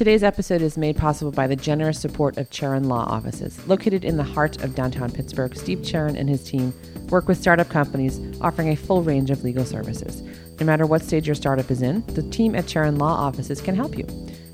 Today's episode is made possible by the generous support of Charon Law Offices. Located in the heart of downtown Pittsburgh, Steve Charon and his team work with startup companies offering a full range of legal services. No matter what stage your startup is in, the team at Charon Law Offices can help you.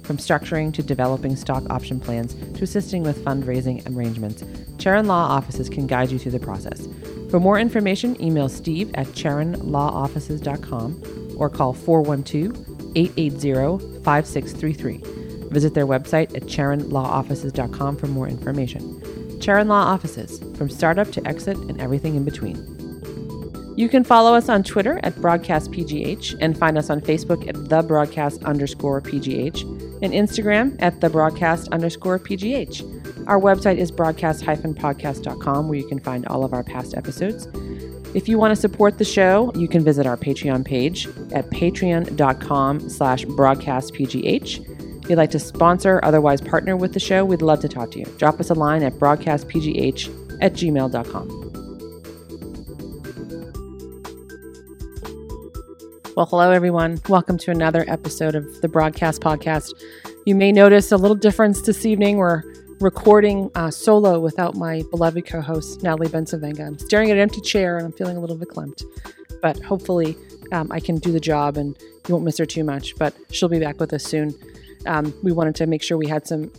From structuring to developing stock option plans to assisting with fundraising arrangements, Charon Law Offices can guide you through the process. For more information, email steve at charonlawoffices.com or call 412 880 5633. Visit their website at charonlawoffices.com for more information. Charon Law Offices, from startup to exit and everything in between. You can follow us on Twitter at BroadcastPGH and find us on Facebook at the broadcast underscore PGH and Instagram at the broadcast underscore PGH. Our website is broadcast-podcast.com where you can find all of our past episodes. If you want to support the show, you can visit our Patreon page at patreon.com slash broadcastpgh. If you'd like to sponsor, otherwise partner with the show, we'd love to talk to you. Drop us a line at broadcastpgh at gmail.com. Well, hello, everyone. Welcome to another episode of the Broadcast Podcast. You may notice a little difference this evening. We're recording uh, solo without my beloved co host, Natalie Bencivenga. I'm staring at an empty chair and I'm feeling a little verklempt, but hopefully um, I can do the job and you won't miss her too much. But she'll be back with us soon um, we wanted to make sure we had some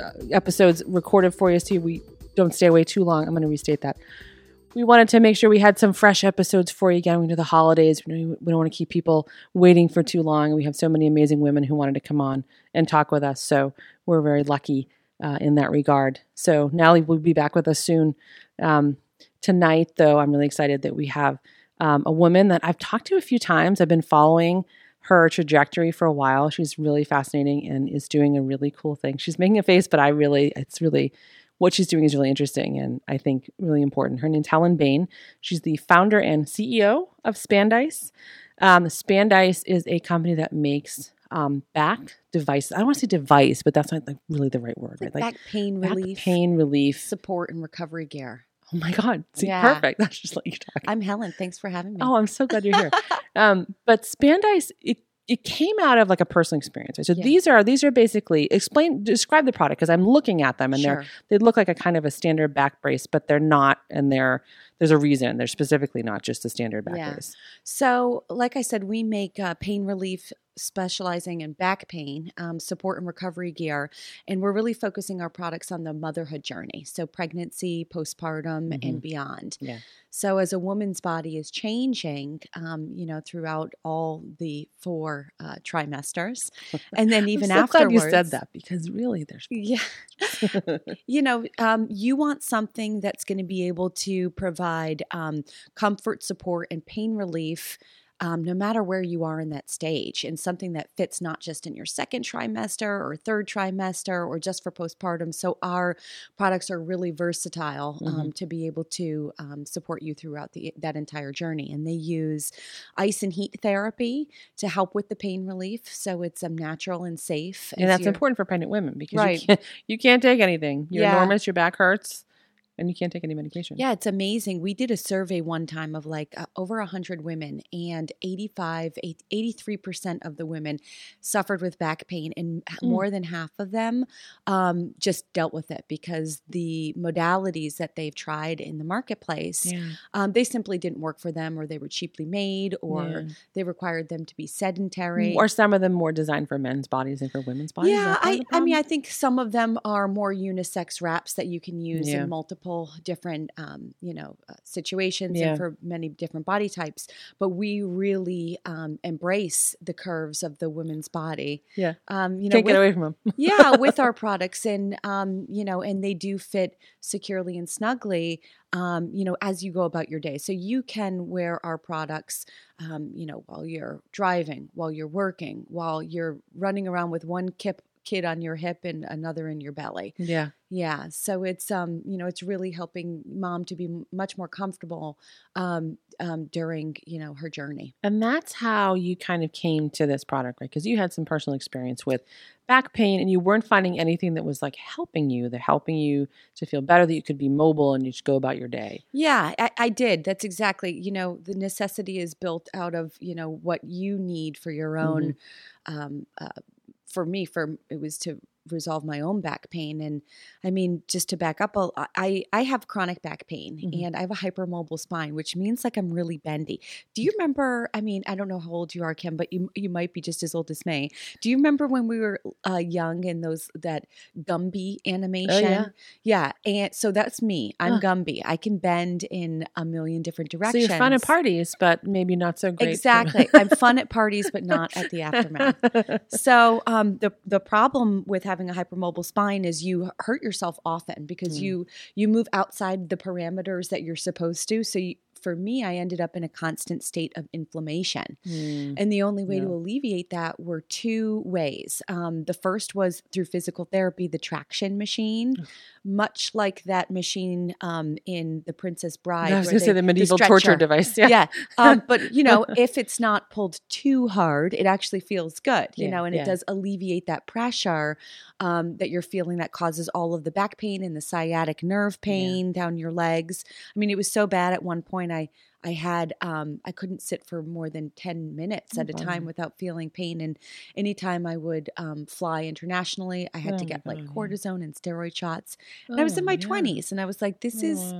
uh, episodes recorded for you so we don't stay away too long. I'm going to restate that. We wanted to make sure we had some fresh episodes for you again. Know the holidays. We don't want to keep people waiting for too long. We have so many amazing women who wanted to come on and talk with us. So we're very lucky uh, in that regard. So Natalie will be back with us soon. Um, tonight, though, I'm really excited that we have um, a woman that I've talked to a few times. I've been following her trajectory for a while. She's really fascinating and is doing a really cool thing. She's making a face, but I really, it's really, what she's doing is really interesting and I think really important. Her name's Helen Bain. She's the founder and CEO of Spand-Ice. Um, Spand-Ice is a company that makes um, back devices. I don't want to say device, but that's not like really the right word, right? Like, back pain back relief, pain relief, support, and recovery gear. Oh my God. See, yeah. perfect. That's just like you talking. I'm Helen. Thanks for having me. Oh, I'm so glad you're here. um, but Spand-Ice, it, it came out of like a personal experience. Right? So yeah. these are these are basically explain describe the product because I'm looking at them and sure. they're they look like a kind of a standard back brace, but they're not, and they're there's a reason. They're specifically not just a standard back yeah. brace. So, like I said, we make uh, pain relief specializing in back pain, um, support and recovery gear, and we're really focusing our products on the motherhood journey. So, pregnancy, postpartum, mm-hmm. and beyond. Yeah. So, as a woman's body is changing, um, you know, throughout all the four uh, trimesters, and then even I'm so afterwards, glad you said that because really, there's yeah, you know, um, you want something that's going to be able to provide um, comfort, support, and pain relief um, no matter where you are in that stage, and something that fits not just in your second trimester or third trimester or just for postpartum. So, our products are really versatile um, mm-hmm. to be able to um, support you throughout the, that entire journey. And they use ice and heat therapy to help with the pain relief. So, it's um, natural and safe. And that's important for pregnant women because right. you, can't, you can't take anything. You're yeah. enormous, your back hurts and you can't take any medication. Yeah, it's amazing. We did a survey one time of like uh, over 100 women, and 85, 83% of the women suffered with back pain, and mm. more than half of them um, just dealt with it because the modalities that they've tried in the marketplace, yeah. um, they simply didn't work for them, or they were cheaply made, or yeah. they required them to be sedentary. Or some of them more designed for men's bodies than for women's bodies. Yeah, I, I mean, I think some of them are more unisex wraps that you can use yeah. in multiple multiple different um, you know uh, situations yeah. and for many different body types but we really um, embrace the curves of the woman's body yeah um, you know can't with, get away from them yeah with our products and um, you know and they do fit securely and snugly um, you know, as you go about your day. So you can wear our products, um, you know, while you're driving, while you're working, while you're running around with one kip kid on your hip and another in your belly. Yeah. Yeah. So it's um, you know, it's really helping mom to be much more comfortable um, um during, you know, her journey. And that's how you kind of came to this product, right? Because you had some personal experience with back pain and you weren't finding anything that was like helping you, that helping you to feel better, that you could be mobile and you just go about your day. Yeah, I, I did. That's exactly, you know, the necessity is built out of, you know, what you need for your own mm-hmm. um, uh, for me for it was to resolve my own back pain and i mean just to back up i i have chronic back pain mm-hmm. and i have a hypermobile spine which means like i'm really bendy. Do you remember i mean i don't know how old you are kim but you you might be just as old as me. Do you remember when we were uh, young in those that gumby animation oh, yeah. yeah and so that's me. I'm huh. gumby. I can bend in a million different directions so you're fun at parties but maybe not so great exactly. I'm fun at parties but not at the aftermath. So um the the problem with having a hypermobile spine is you hurt yourself often because mm. you you move outside the parameters that you're supposed to. So you, for me, I ended up in a constant state of inflammation. Mm. And the only way yeah. to alleviate that were two ways. Um, the first was through physical therapy, the traction machine, much like that machine um, in The Princess Bride. I was going to say the medieval the torture device. Yeah. yeah. Um, but, you know, if it's not pulled too hard, it actually feels good, you yeah, know, and it does alleviate that pressure um, that you're feeling that causes all of the back pain and the sciatic nerve pain down your legs. I mean, it was so bad at one point. I I had um, I couldn't sit for more than ten minutes at a time without feeling pain. And anytime I would um, fly internationally, I had oh to get like cortisone and steroid shots. And oh, I was in oh, my twenties, yeah. and I was like, "This is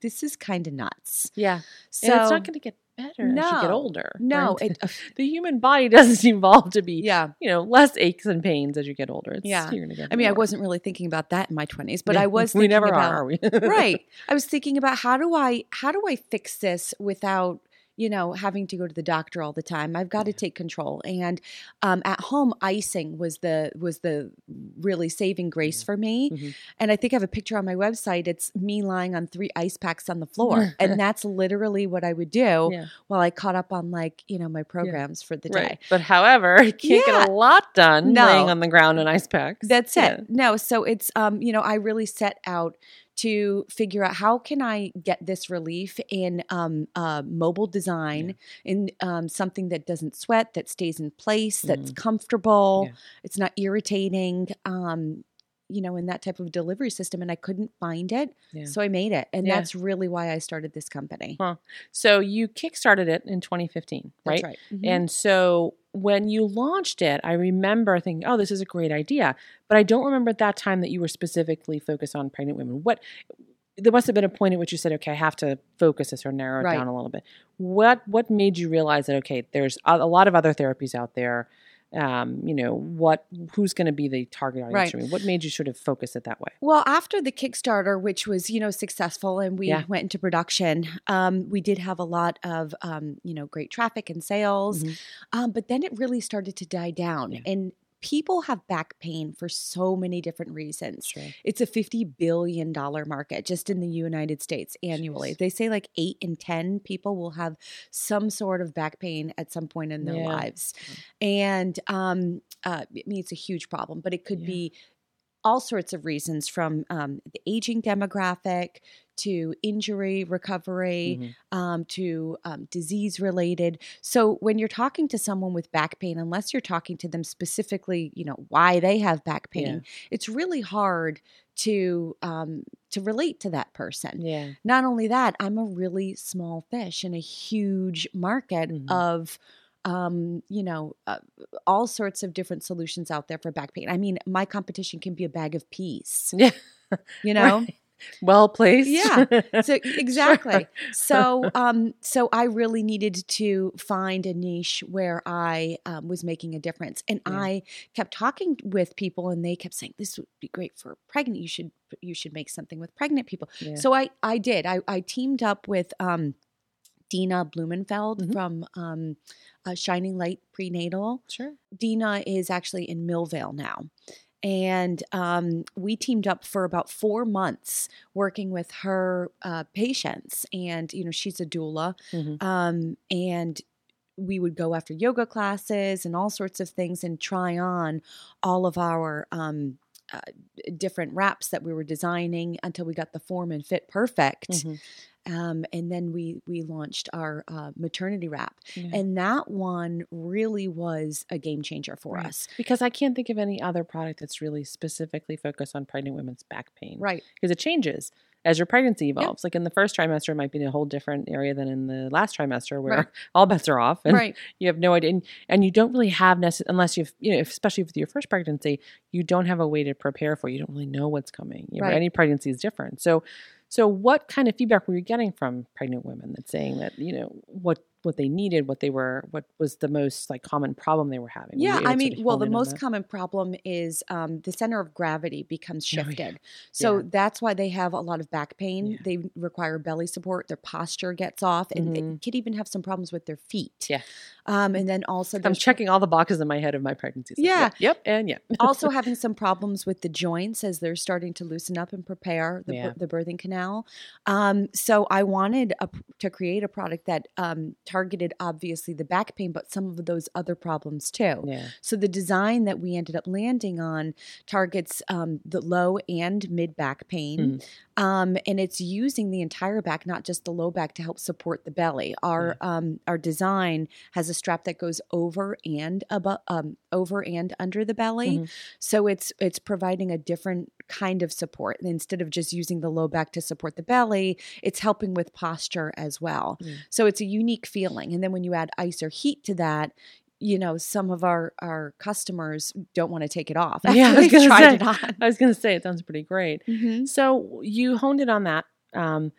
this is kind of nuts." Yeah, so and it's not going to get better no, as you get older. No, it, uh, the human body doesn't evolve to be, yeah, you know, less aches and pains as you get older. It's, yeah, I mean, I wasn't really thinking about that in my twenties, but yeah. I was. we never about, are, are we? right. I was thinking about how do I how do I fix this without you know, having to go to the doctor all the time. I've got to take control. And um, at home, icing was the was the really saving grace for me. Mm-hmm. And I think I have a picture on my website. It's me lying on three ice packs on the floor, and that's literally what I would do yeah. while I caught up on like you know my programs yeah. for the day. Right. But however, you can't yeah. get a lot done no. laying on the ground in ice packs. That's it. No, so it's um you know I really set out to figure out how can I get this relief in um, uh, mobile design, yeah. in um, something that doesn't sweat, that stays in place, that's mm. comfortable, yeah. it's not irritating. Um, you know, in that type of delivery system, and I couldn't find it, yeah. so I made it, and that's really why I started this company. Huh. So you kickstarted it in 2015, right? right. Mm-hmm. And so when you launched it, I remember thinking, "Oh, this is a great idea," but I don't remember at that time that you were specifically focused on pregnant women. What there must have been a point at which you said, "Okay, I have to focus this or narrow it right. down a little bit." What what made you realize that okay, there's a, a lot of other therapies out there um, you know, what who's going to be the target audience right. for me? What made you sort of focus it that way? Well, after the Kickstarter, which was you know successful, and we yeah. went into production, um, we did have a lot of um, you know great traffic and sales, mm-hmm. Um, but then it really started to die down, yeah. and people have back pain for so many different reasons. Sure. It's a $50 billion market just in the United States annually. Jeez. They say like eight in 10 people will have some sort of back pain at some point in their yeah. lives. And um, uh, I mean, it's a huge problem, but it could yeah. be all sorts of reasons from um, the aging demographic to injury recovery mm-hmm. um, to um, disease related so when you're talking to someone with back pain unless you're talking to them specifically you know why they have back pain yeah. it's really hard to um, to relate to that person yeah not only that i'm a really small fish in a huge market mm-hmm. of um, you know, uh, all sorts of different solutions out there for back pain. I mean, my competition can be a bag of peas. Yeah. You know? Right. Well placed. Yeah. So exactly. Sure. So um so I really needed to find a niche where I um, was making a difference. And yeah. I kept talking with people and they kept saying this would be great for pregnant. You should you should make something with pregnant people. Yeah. So I I did. I I teamed up with um Dina Blumenfeld mm-hmm. from um, uh, Shining Light Prenatal. Sure. Dina is actually in Millvale now. And um, we teamed up for about four months working with her uh, patients. And, you know, she's a doula. Mm-hmm. Um, and we would go after yoga classes and all sorts of things and try on all of our um, uh, different wraps that we were designing until we got the form and fit perfect. Mm-hmm um, and then we we launched our uh, maternity wrap, Yeah. and that one really was a game changer for Right. us. because I can't think of any other product that's really specifically focused on pregnant women's back pain. Right. Because it changes as your pregnancy evolves. Like in the first trimester, it might be in a whole different area than in the last trimester, where Right. all bets are off, and right. you have no idea, and, and you don't really have necess- unless you've you know, especially with your first pregnancy, you don't have a way to prepare for. You don't really know what's coming. You know, Right. any pregnancy is different. So, so what kind of feedback were you getting from pregnant women that's saying that you know what what they needed, what they were, what was the most like common problem they were having? Yeah, able I mean, well, the most common problem is um, the center of gravity becomes Oh, yeah. shifted. So Yeah. that's why they have a lot of back pain. Yeah. They require belly support. Their posture gets off, and they Mhm. could even have some problems with their feet. Yeah. Um, and then also, I'm checking all the boxes in my head of my pregnancies. Yeah. Yep, and yeah. also having some problems with the joints as they're starting to loosen up and prepare the, the birthing canal. Um, so I wanted a, to create a product that um, targeted obviously the back pain, but some of those other problems too. yeah. So the design that we ended up landing on targets um, the low and mid back pain, Mm-hmm. um, and it's using the entire back, not just the low back, to help support the belly. Our um, our design has a strap that goes over and above, um, over and under the belly, Mhm. so it's it's providing a different kind of support instead of just using the low back to support the belly. It's helping with posture as well. Mm. So it's a unique feeling, and then when you add ice or heat to that you know, some of our our customers don't want to take it off. Yeah, I was gonna tried say. it on. I was going to say it sounds pretty great. Mhm. So you honed it on that. Um,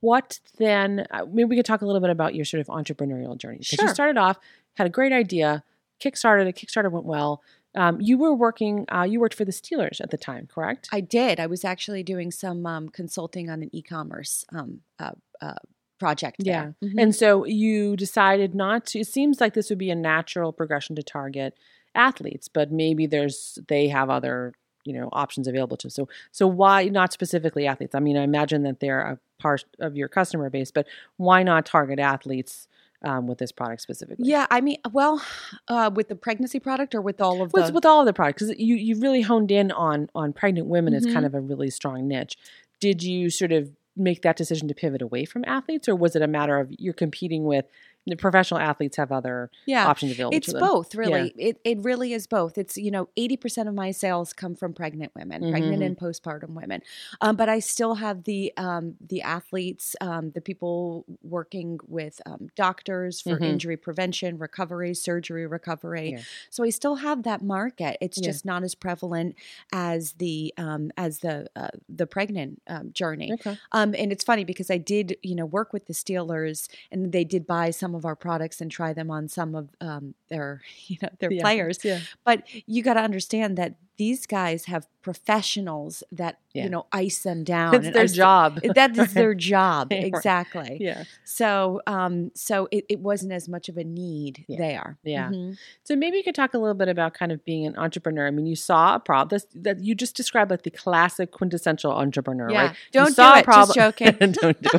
what then? Uh, maybe we could talk a little bit about your sort of entrepreneurial journey. Because you started off, had a great idea, kickstarted it. Kickstarter went well. Um, you were working. Uh, you worked for the Steelers at the time, correct? I did. I was actually doing some um, consulting on an e-commerce um, uh, uh, project. Yeah. Mhm. And so you decided not to. It seems like this would be a natural progression to target athletes, but maybe there's they have other you know options available to. them. So so why not specifically athletes? I mean, I imagine that they're a part of your customer base, but why not target athletes um, with this product specifically? yeah, I mean, well, uh, with the pregnancy product or with all of With, the with all of the products, because you you really honed in on on pregnant women as Mhm. kind of a really strong niche. Did you sort of make that decision to pivot away from athletes, or was it a matter of you're competing with the professional athletes have other yeah. options available It's to them? both, really. It it really is both. It's you know, eighty percent of my sales come from pregnant women, pregnant Mhm. and postpartum women. Um, but I still have the um, the athletes, um, the people working with um, doctors for Mhm. injury prevention, recovery, surgery recovery. Yeah. So I still have that market. It's Yeah. just not as prevalent as the um, as the uh, the pregnant um, journey. Okay. Um, and it's funny because I did, you know, work with the Steelers, and they did buy some of our products and try them on some of um, their, you know, their The players. Yeah. But you got to understand that these guys have professionals that Yeah. you know ice them down. It's their job. That is their job exactly. Yeah. So, um, so it, it wasn't as much of a need Yeah. there. Yeah. Mhm. So maybe you could talk a little bit about kind of being an entrepreneur. I mean, you saw a problem this, that you just described like the classic quintessential entrepreneur, Yeah. right? Don't do saw a it. Just joking. Don't do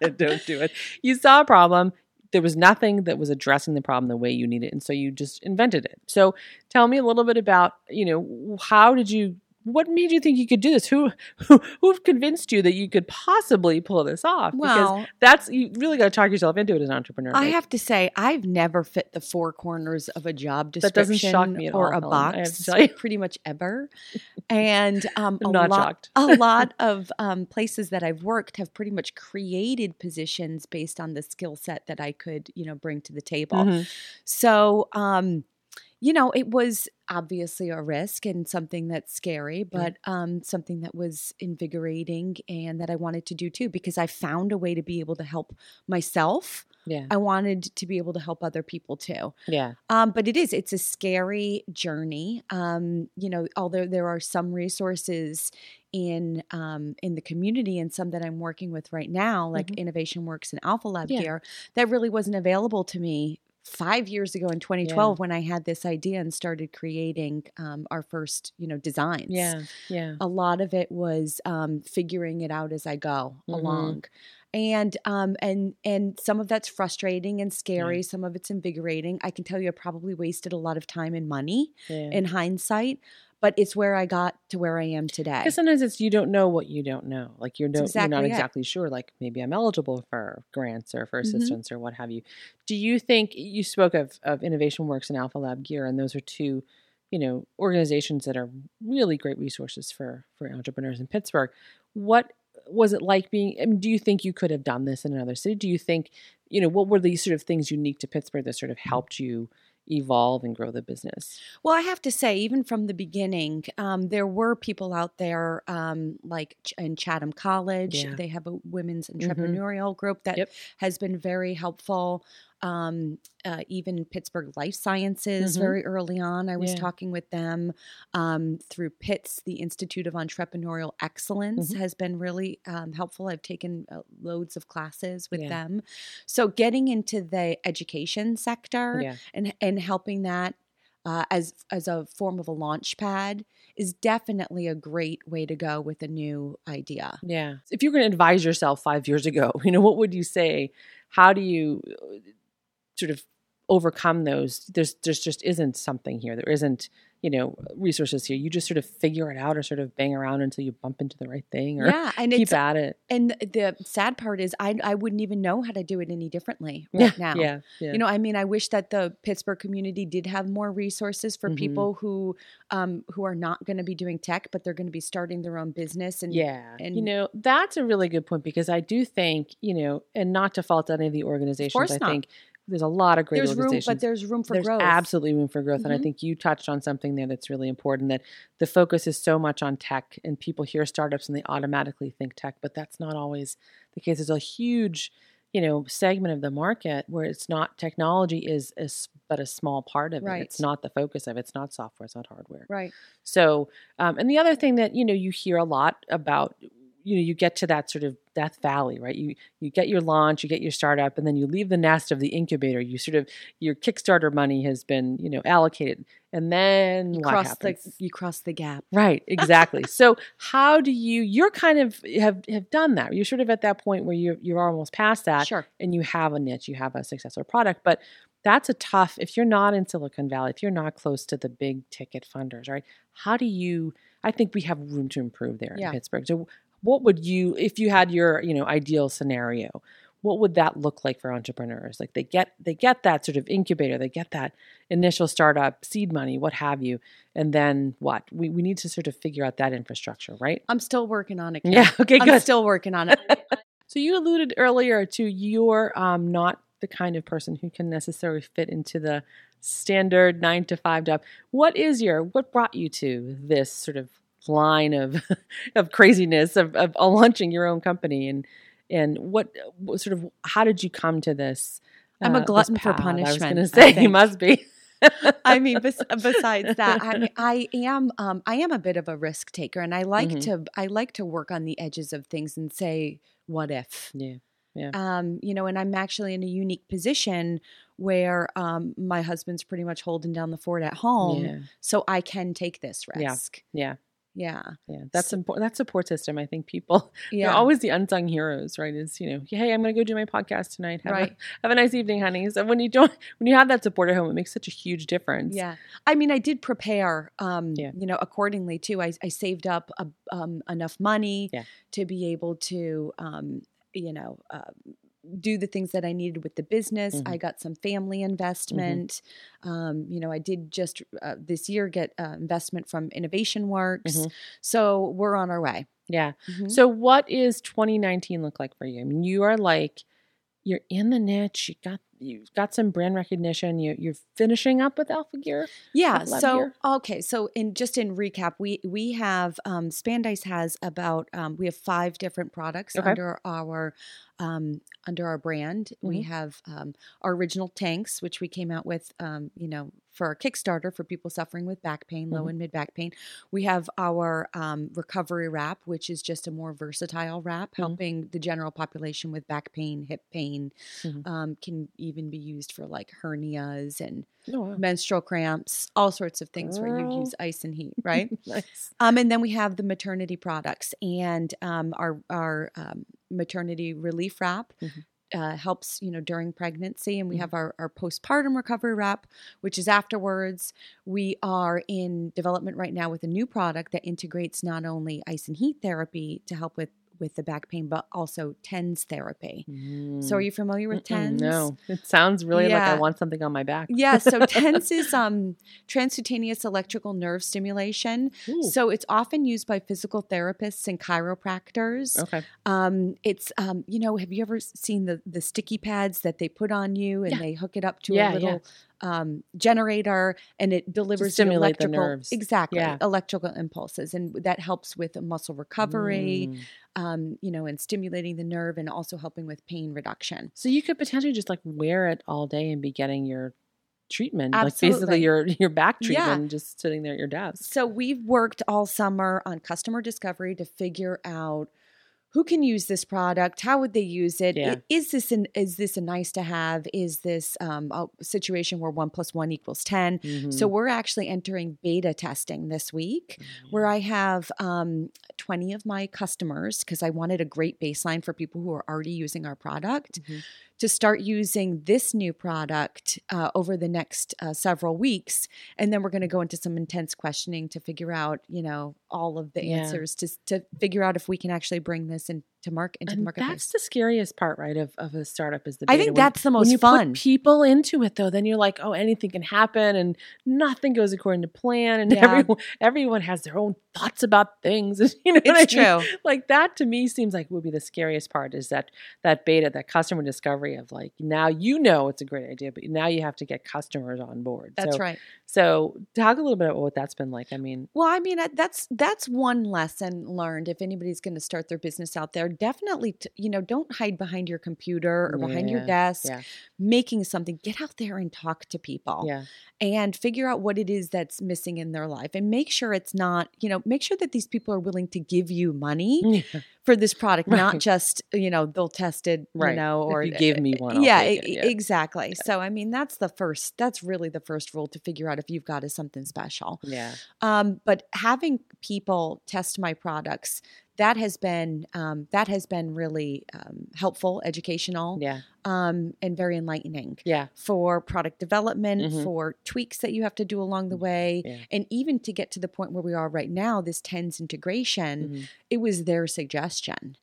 it. Don't do it. You saw a problem. There was nothing that was addressing the problem the way you needed, and so you just invented it. So tell me a little bit about you know how did you what made you think you could do this? Who who who convinced you that you could possibly pull this off? because that's you really got to talk yourself into it as an entrepreneur. I right? have to say, I've never fit the four corners of a job description doesn't shock me at or all, a Helen, I have box to tell you. pretty much ever. And um, a lot, shocked. a lot of um, places that I've worked have pretty much created positions based on the skill set that I could, you know, bring to the table. Mhm. So, um, you know, it was obviously a risk and something that's scary, but um, something that was invigorating and that I wanted to do too because I found a way to be able to help myself. Yeah, I wanted to be able to help other people too. yeah, Um, but it is, it's a scary journey. Um, you know, although there are some resources in um, in the community and some that I'm working with right now, like Mhm. Innovation Works and Alpha Lab Yeah. Gear, that really wasn't available to me five years ago in 2012 when I had this idea and started creating um, our first, you know, designs. yeah, yeah. A lot of it was um, figuring it out as I go Mhm. along. And um and and some of that's frustrating and scary. Some of it's invigorating. I can tell you, I probably wasted a lot of time and money yeah. in hindsight, but it's where I got to where I am today. Because sometimes it's you don't know what you don't know. Like you're, no, exactly you're not it. exactly sure. Like maybe I'm eligible for grants or for Mhm. assistance or what have you. Do you think you spoke of of Innovation Works and AlphaLab Gear, and those are two, you know, organizations that are really great resources for for entrepreneurs in Pittsburgh. What was it like being? I mean, do you think you could have done this in another city? Do you think, you know, what were these sort of things unique to Pittsburgh that sort of helped you evolve and grow the business? Well, I have to say, even from the beginning, um, there were people out there um, like Ch- in Chatham College. Yeah. They have a women's Mhm. entrepreneurial group that Yep. has been very helpful. Um, uh, even Pittsburgh Life Sciences, Mhm. very early on, I was Yeah. talking with them um, through Pitt's, the Institute of Entrepreneurial Excellence, Mhm. has been really um, helpful. I've taken uh, loads of classes with Yeah. them. So, getting into the education sector Yeah. and and helping that uh, as as a form of a launch pad is definitely a great way to go with a new idea. Yeah. If you were going to advise yourself five years ago, you know, what would you say? How do you uh, sort of overcome those? There's there's just isn't something here. There isn't, you know, resources here. You just sort of figure it out or sort of bang around until you bump into the right thing or Yeah, and keep at it. and the sad part is I I wouldn't even know how to do it any differently Yeah. right now. Yeah. Yeah. You know, I mean, I wish that the Pittsburgh community did have more resources for Mhm. people who um, who are not going to be doing tech, but they're going to be starting their own business. And yeah. and you know, that's a really good point because I do think, you know, and not to fault any of the organizations, I think there's a lot of great there's room, organizations. but there's room for there's growth. absolutely room for growth and i Mhm. think you touched on something there that's really important that the focus is so much on tech and people hear startups and they automatically think tech but that's not always the case there's a huge you know segment of the market where it's not technology is is but a small part of it it's not the focus of it it's not software it's not hardware Right. so, um, and the other thing that you know you hear a lot about, you know, you get to that sort of death valley, right? You you get your launch, you get your startup, and then you leave the nest of the incubator. You sort of your Kickstarter money has been you know allocated, and then You cross happens? the you cross the gap. Right, exactly. so how do you? You're kind of have have done that. You're sort of at that point where you're you're almost past that, Sure. and you have a niche, you have a successful product, but that's a tough if you're not in Silicon Valley, if you're not close to the big ticket funders, right? How do you I think we have room to improve there Yeah. in Pittsburgh. So what would you if you had your, you know, ideal scenario, what would that look like for entrepreneurs? Like they get they get that sort of incubator, they get that initial startup, seed money, what have you. And then what? We we need to sort of figure out that infrastructure, right? I'm still working on it. Kim. Yeah, okay, good. I'm still working on it. So you alluded earlier to you're um, not the kind of person who can necessarily fit into the standard nine to five job. What is your what brought you to this sort of line of of craziness of, of launching your own company and and what, what sort of how did you come to this? I'm a uh, glutton for path? I was punishment, going to say you must be. I mean, bes- besides that, I, mean, I am um, I am a bit of a risk taker, and I like Mhm. to I like to work on the edges of things and say, "What if?" yeah. Um, you know, and I'm actually in a unique position where um, my husband's pretty much holding down the fort at home, Yeah. so I can take this risk. Yeah. Yeah, Yeah. Yeah. That's important. That support system. I think people yeah, They're always the unsung heroes, right? Is you know, hey, I'm going to go do my podcast tonight. Have, Right. a, have a nice evening, honey. So when you don't, when you have that support at home, it makes such a huge difference. Yeah, I mean, I did prepare, um, Yeah. you know, accordingly too. I, I saved up a, um, enough money Yeah. to be able to, um, you know, uh, do the things that I needed with the business. Mhm. I got some family investment. Um, you know, I did just uh, this year get uh, investment from Innovation Works. Mhm. So we're on our way. Yeah. Mhm. So what is 2019 look like for you? I mean, you are like, you're in the niche. You got you've got some brand recognition. You you're finishing up with Alpha Gear. Yeah. So here. okay. So in just in recap, we we have um, Spand-Ice has about um, we have five different products Okay. under our um, under our brand. We Mhm. have um, our original tanks, which we came out with, um, you know, for our Kickstarter for people suffering with back pain, low Mhm. and mid back pain. We have our um, recovery wrap, which is just a more versatile wrap, Mhm. helping the general population with back pain, hip pain. Mhm. Um, can even be used for like hernias and Oh, wow. menstrual cramps, all sorts of things where you use ice and heat, right? nice. um, and then we have the maternity products and um, our our um, maternity relief wrap. Uh, helps you know during pregnancy, and we Mhm. have our, our postpartum recovery wrap, which is afterwards. We are in development right now with a new product that integrates not only ice and heat therapy to help with with the back pain, but also TENS therapy. So, are Mm. you familiar with TENS? No, it sounds really like I want something on my back. Yeah, so TENS is um, transcutaneous electrical nerve stimulation. Ooh, So it's often used by physical therapists and chiropractors. okay. Um, it's um, you know, have you ever seen the the sticky pads that they put on you and Yeah. they hook it up to Yeah, a yeah. little um, generator and it delivers the stimulate the electrical nerves. exactly Yeah. electrical impulses and that helps with muscle recovery, Mm. um, you know, and stimulating the nerve and also helping with pain reduction. So you could potentially just like wear it all day and be getting your treatment, like basically your your back Yeah. treatment, just sitting there at your desk. So we've worked all summer on customer discovery to figure out who can use this product, how would they use it? Yeah. Is this an is this a nice to have? Is this um, a situation where one plus one equals 10 So Mhm. we're actually entering beta testing this week, where I have um, twenty of my customers because I wanted a great baseline for people who are already using our product Mhm. to start using this new product uh, over the next uh, several weeks, and then we're going to go into some intense questioning to figure out, you know, all of the Yeah. answers to to figure out if we can actually bring this business and into mark into the and marketplace. that's the scariest part, right? Of of a startup is the I think When- that's the most when you fun. put people into it though, then you're like, oh, anything can happen, and nothing goes according to plan, and Yeah. everyone everyone has their own thoughts about things. You know, it's I mean? true. Like that to me seems like would be the scariest part is that that beta, that customer discovery of like now you know it's a great idea, but now you have to get customers on board. That's so, right. So talk a little bit about what that's been like. I mean, Well, I mean, that's that's one lesson learned. If anybody's going to start their business out there, definitely, t- you know, don't hide behind your computer or behind your desk, yeah. making something. Get out there and talk to people, yeah, and figure out what it is that's missing in their life, and make sure it's not, you know, make sure that these people are willing to give you money for this product, not just, you know, they'll test it, you Right. know, If or you eh, gave eh, me eh, one, I'll yeah, it, yeah. exactly. So, I mean, that's the first. That's really the first rule to figure out if you've got is something special. yeah. Um, but having people test my products that has been um, that has been really um, helpful, educational, Yeah. um, and very enlightening Yeah. for product development, Mhm. for tweaks that you have to do along the way, Yeah. and even to get to the point where we are right now, this TENS integration. Mhm. It was their suggestion.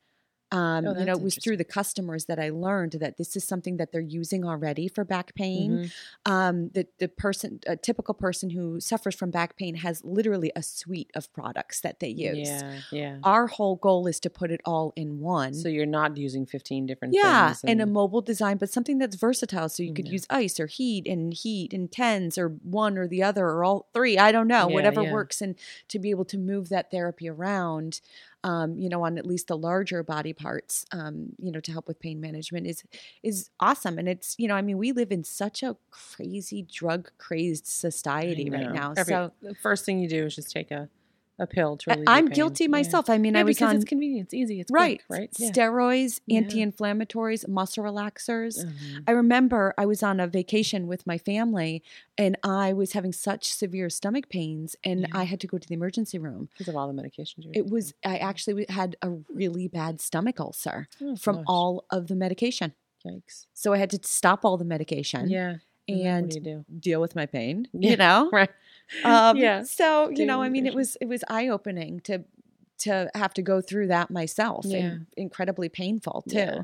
Um, Oh, you know, it was through the customers that I learned that this is something that they're using already for back pain Mhm. um, the the person, a typical person who suffers from back pain, has literally a suite of products that they use. Yeah. Yeah. Our whole goal is to put it all in one. So you're not using 15 different yeah, things. and a mobile design, but something that's versatile. So you could Yeah. use ice or heat and heat and tens or one or the other or all three. I don't know, Yeah, whatever yeah. works, and to be able to move that therapy around. Um, you know, on at least the larger body parts, um, you know, to help with pain management is is awesome. And it's, you know, I mean, we live in such a crazy drug crazed society right now. Every- so the first thing you do is just take a, a pill to relieve I'm guilty Yeah. myself. I mean, Yeah, I was because on it's convenient. It's easy. It's right, quick, right? Yeah. steroids, anti-inflammatories, muscle relaxers. Mhm. I remember I was on a vacation with my family and I was having such severe stomach pains and. I had to go to the emergency room. Because of all the medications you're It was, I actually had a really bad stomach ulcer. Oh, from gosh. all of the medication. Yikes. So I had to stop all the medication Yeah. and what do do? deal with my pain, you know? Right. Um, Yeah. So, you know, I mean, it was, it was eye opening to, to have to go through that myself Yeah. and incredibly painful too. Yeah.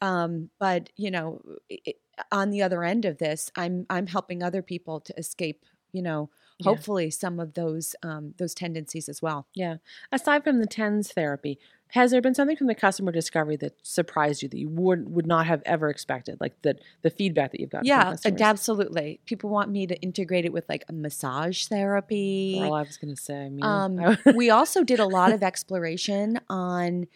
Um, but you know, i on the other end of this, I'm I'm helping other people to escape. You know, Yeah. hopefully some of those um, those tendencies as well. Yeah. Aside from the TENS therapy, has there been something from the customer discovery that surprised you that you would would not have ever expected? Like the the feedback that you've got. Yeah, absolutely. People want me to integrate it with like a massage therapy. Well, I was going to say. I mean, Um, we also did a lot of exploration on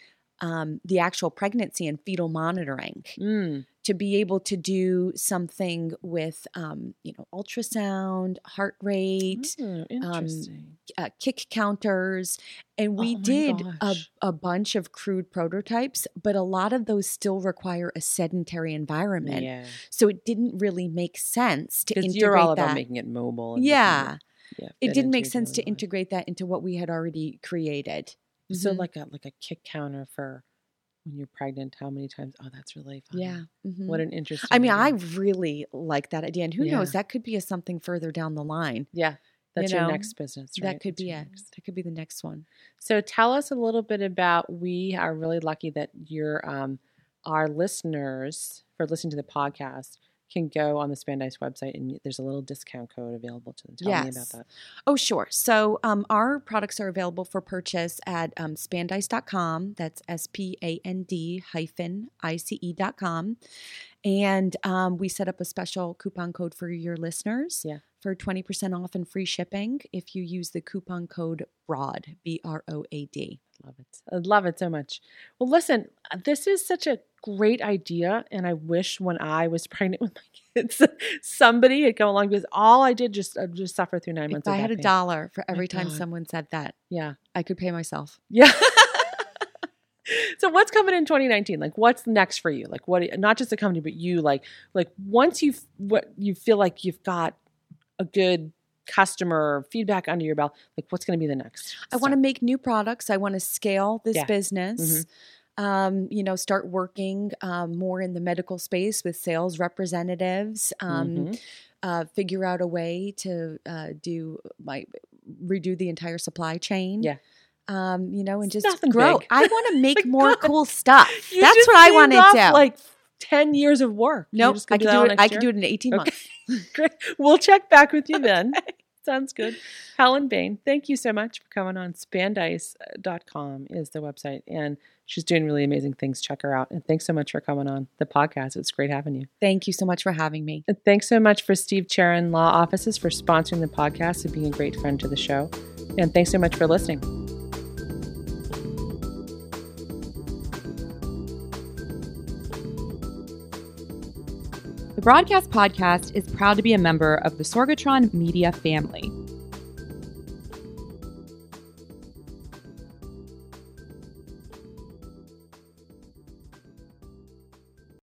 um, the actual pregnancy and fetal monitoring. Mm, to be able to do something with um, you know ultrasound heart rate oh, interesting. uh, kick counters and we Oh did a, a bunch of crude prototypes but a lot of those still require a sedentary environment yeah. so it didn't really make sense to integrate you're all that about making it mobile. yeah it, yeah, it didn't make sense to life. integrate that into what we had already created So Mhm. like a like a kick counter for when you're pregnant, how many times? Oh, that's really fun. Yeah. mhm. What an interesting. I mean, I really like that idea. And who knows, that could be a something further down the line. yeah, that's your know, next business. Right? That could That's be it. next- That could be the next one. So tell us a little bit about. We are really lucky that your um, our listeners for listening to the podcast can go on the Spand-Ice website and there's a little discount code available to them. Tell me about that. Oh, sure. So um, our products are available for purchase at um, spandice.com. That's S P A N D hyphen I C E.com. And um, we set up a special coupon code for your listeners Yeah. for 20% off and free shipping if you use the coupon code BROAD, B R O A D. Love it. I love it so much. Well, listen, this is such a great idea. And I wish when I was pregnant with my kids, somebody had come along because all I did just uh, just suffer through nine If months of I had a pain. dollar for My every time God. someone said that, Yeah. I could pay myself. Yeah. so what's coming in 2019? Like what's next for you? Like what not just the company but you like like once you've what you feel like you've got a good customer feedback under your belt, like what's going to be the next? I want to make new products. I want to scale this Yeah. Mm-hmm. Um, you know, start working um, more in the medical space with sales representatives. Um, Mhm. uh, figure out a way to uh, do my redo the entire supply chain. Yeah. Um, you know, and It's just grow. big. I want to make more God. cool stuff. You That's what I want to do. Like 10 years of work. You're nope, I gonna do it. I year? could do it in eighteen Okay. months. Great. We'll check back with you then. Sounds good. Helen Bain, thank you so much for coming on. Spandice.com is the website, and she's doing really amazing things. Check her out. And thanks so much for coming on the podcast. It's great having you. Thank you so much for having me. And thanks so much for Steve Charon Law Offices for sponsoring the podcast and being a great friend to the show. And thanks so much for listening. The Broadcast Podcast is proud to be a member of the Sorgatron Media family.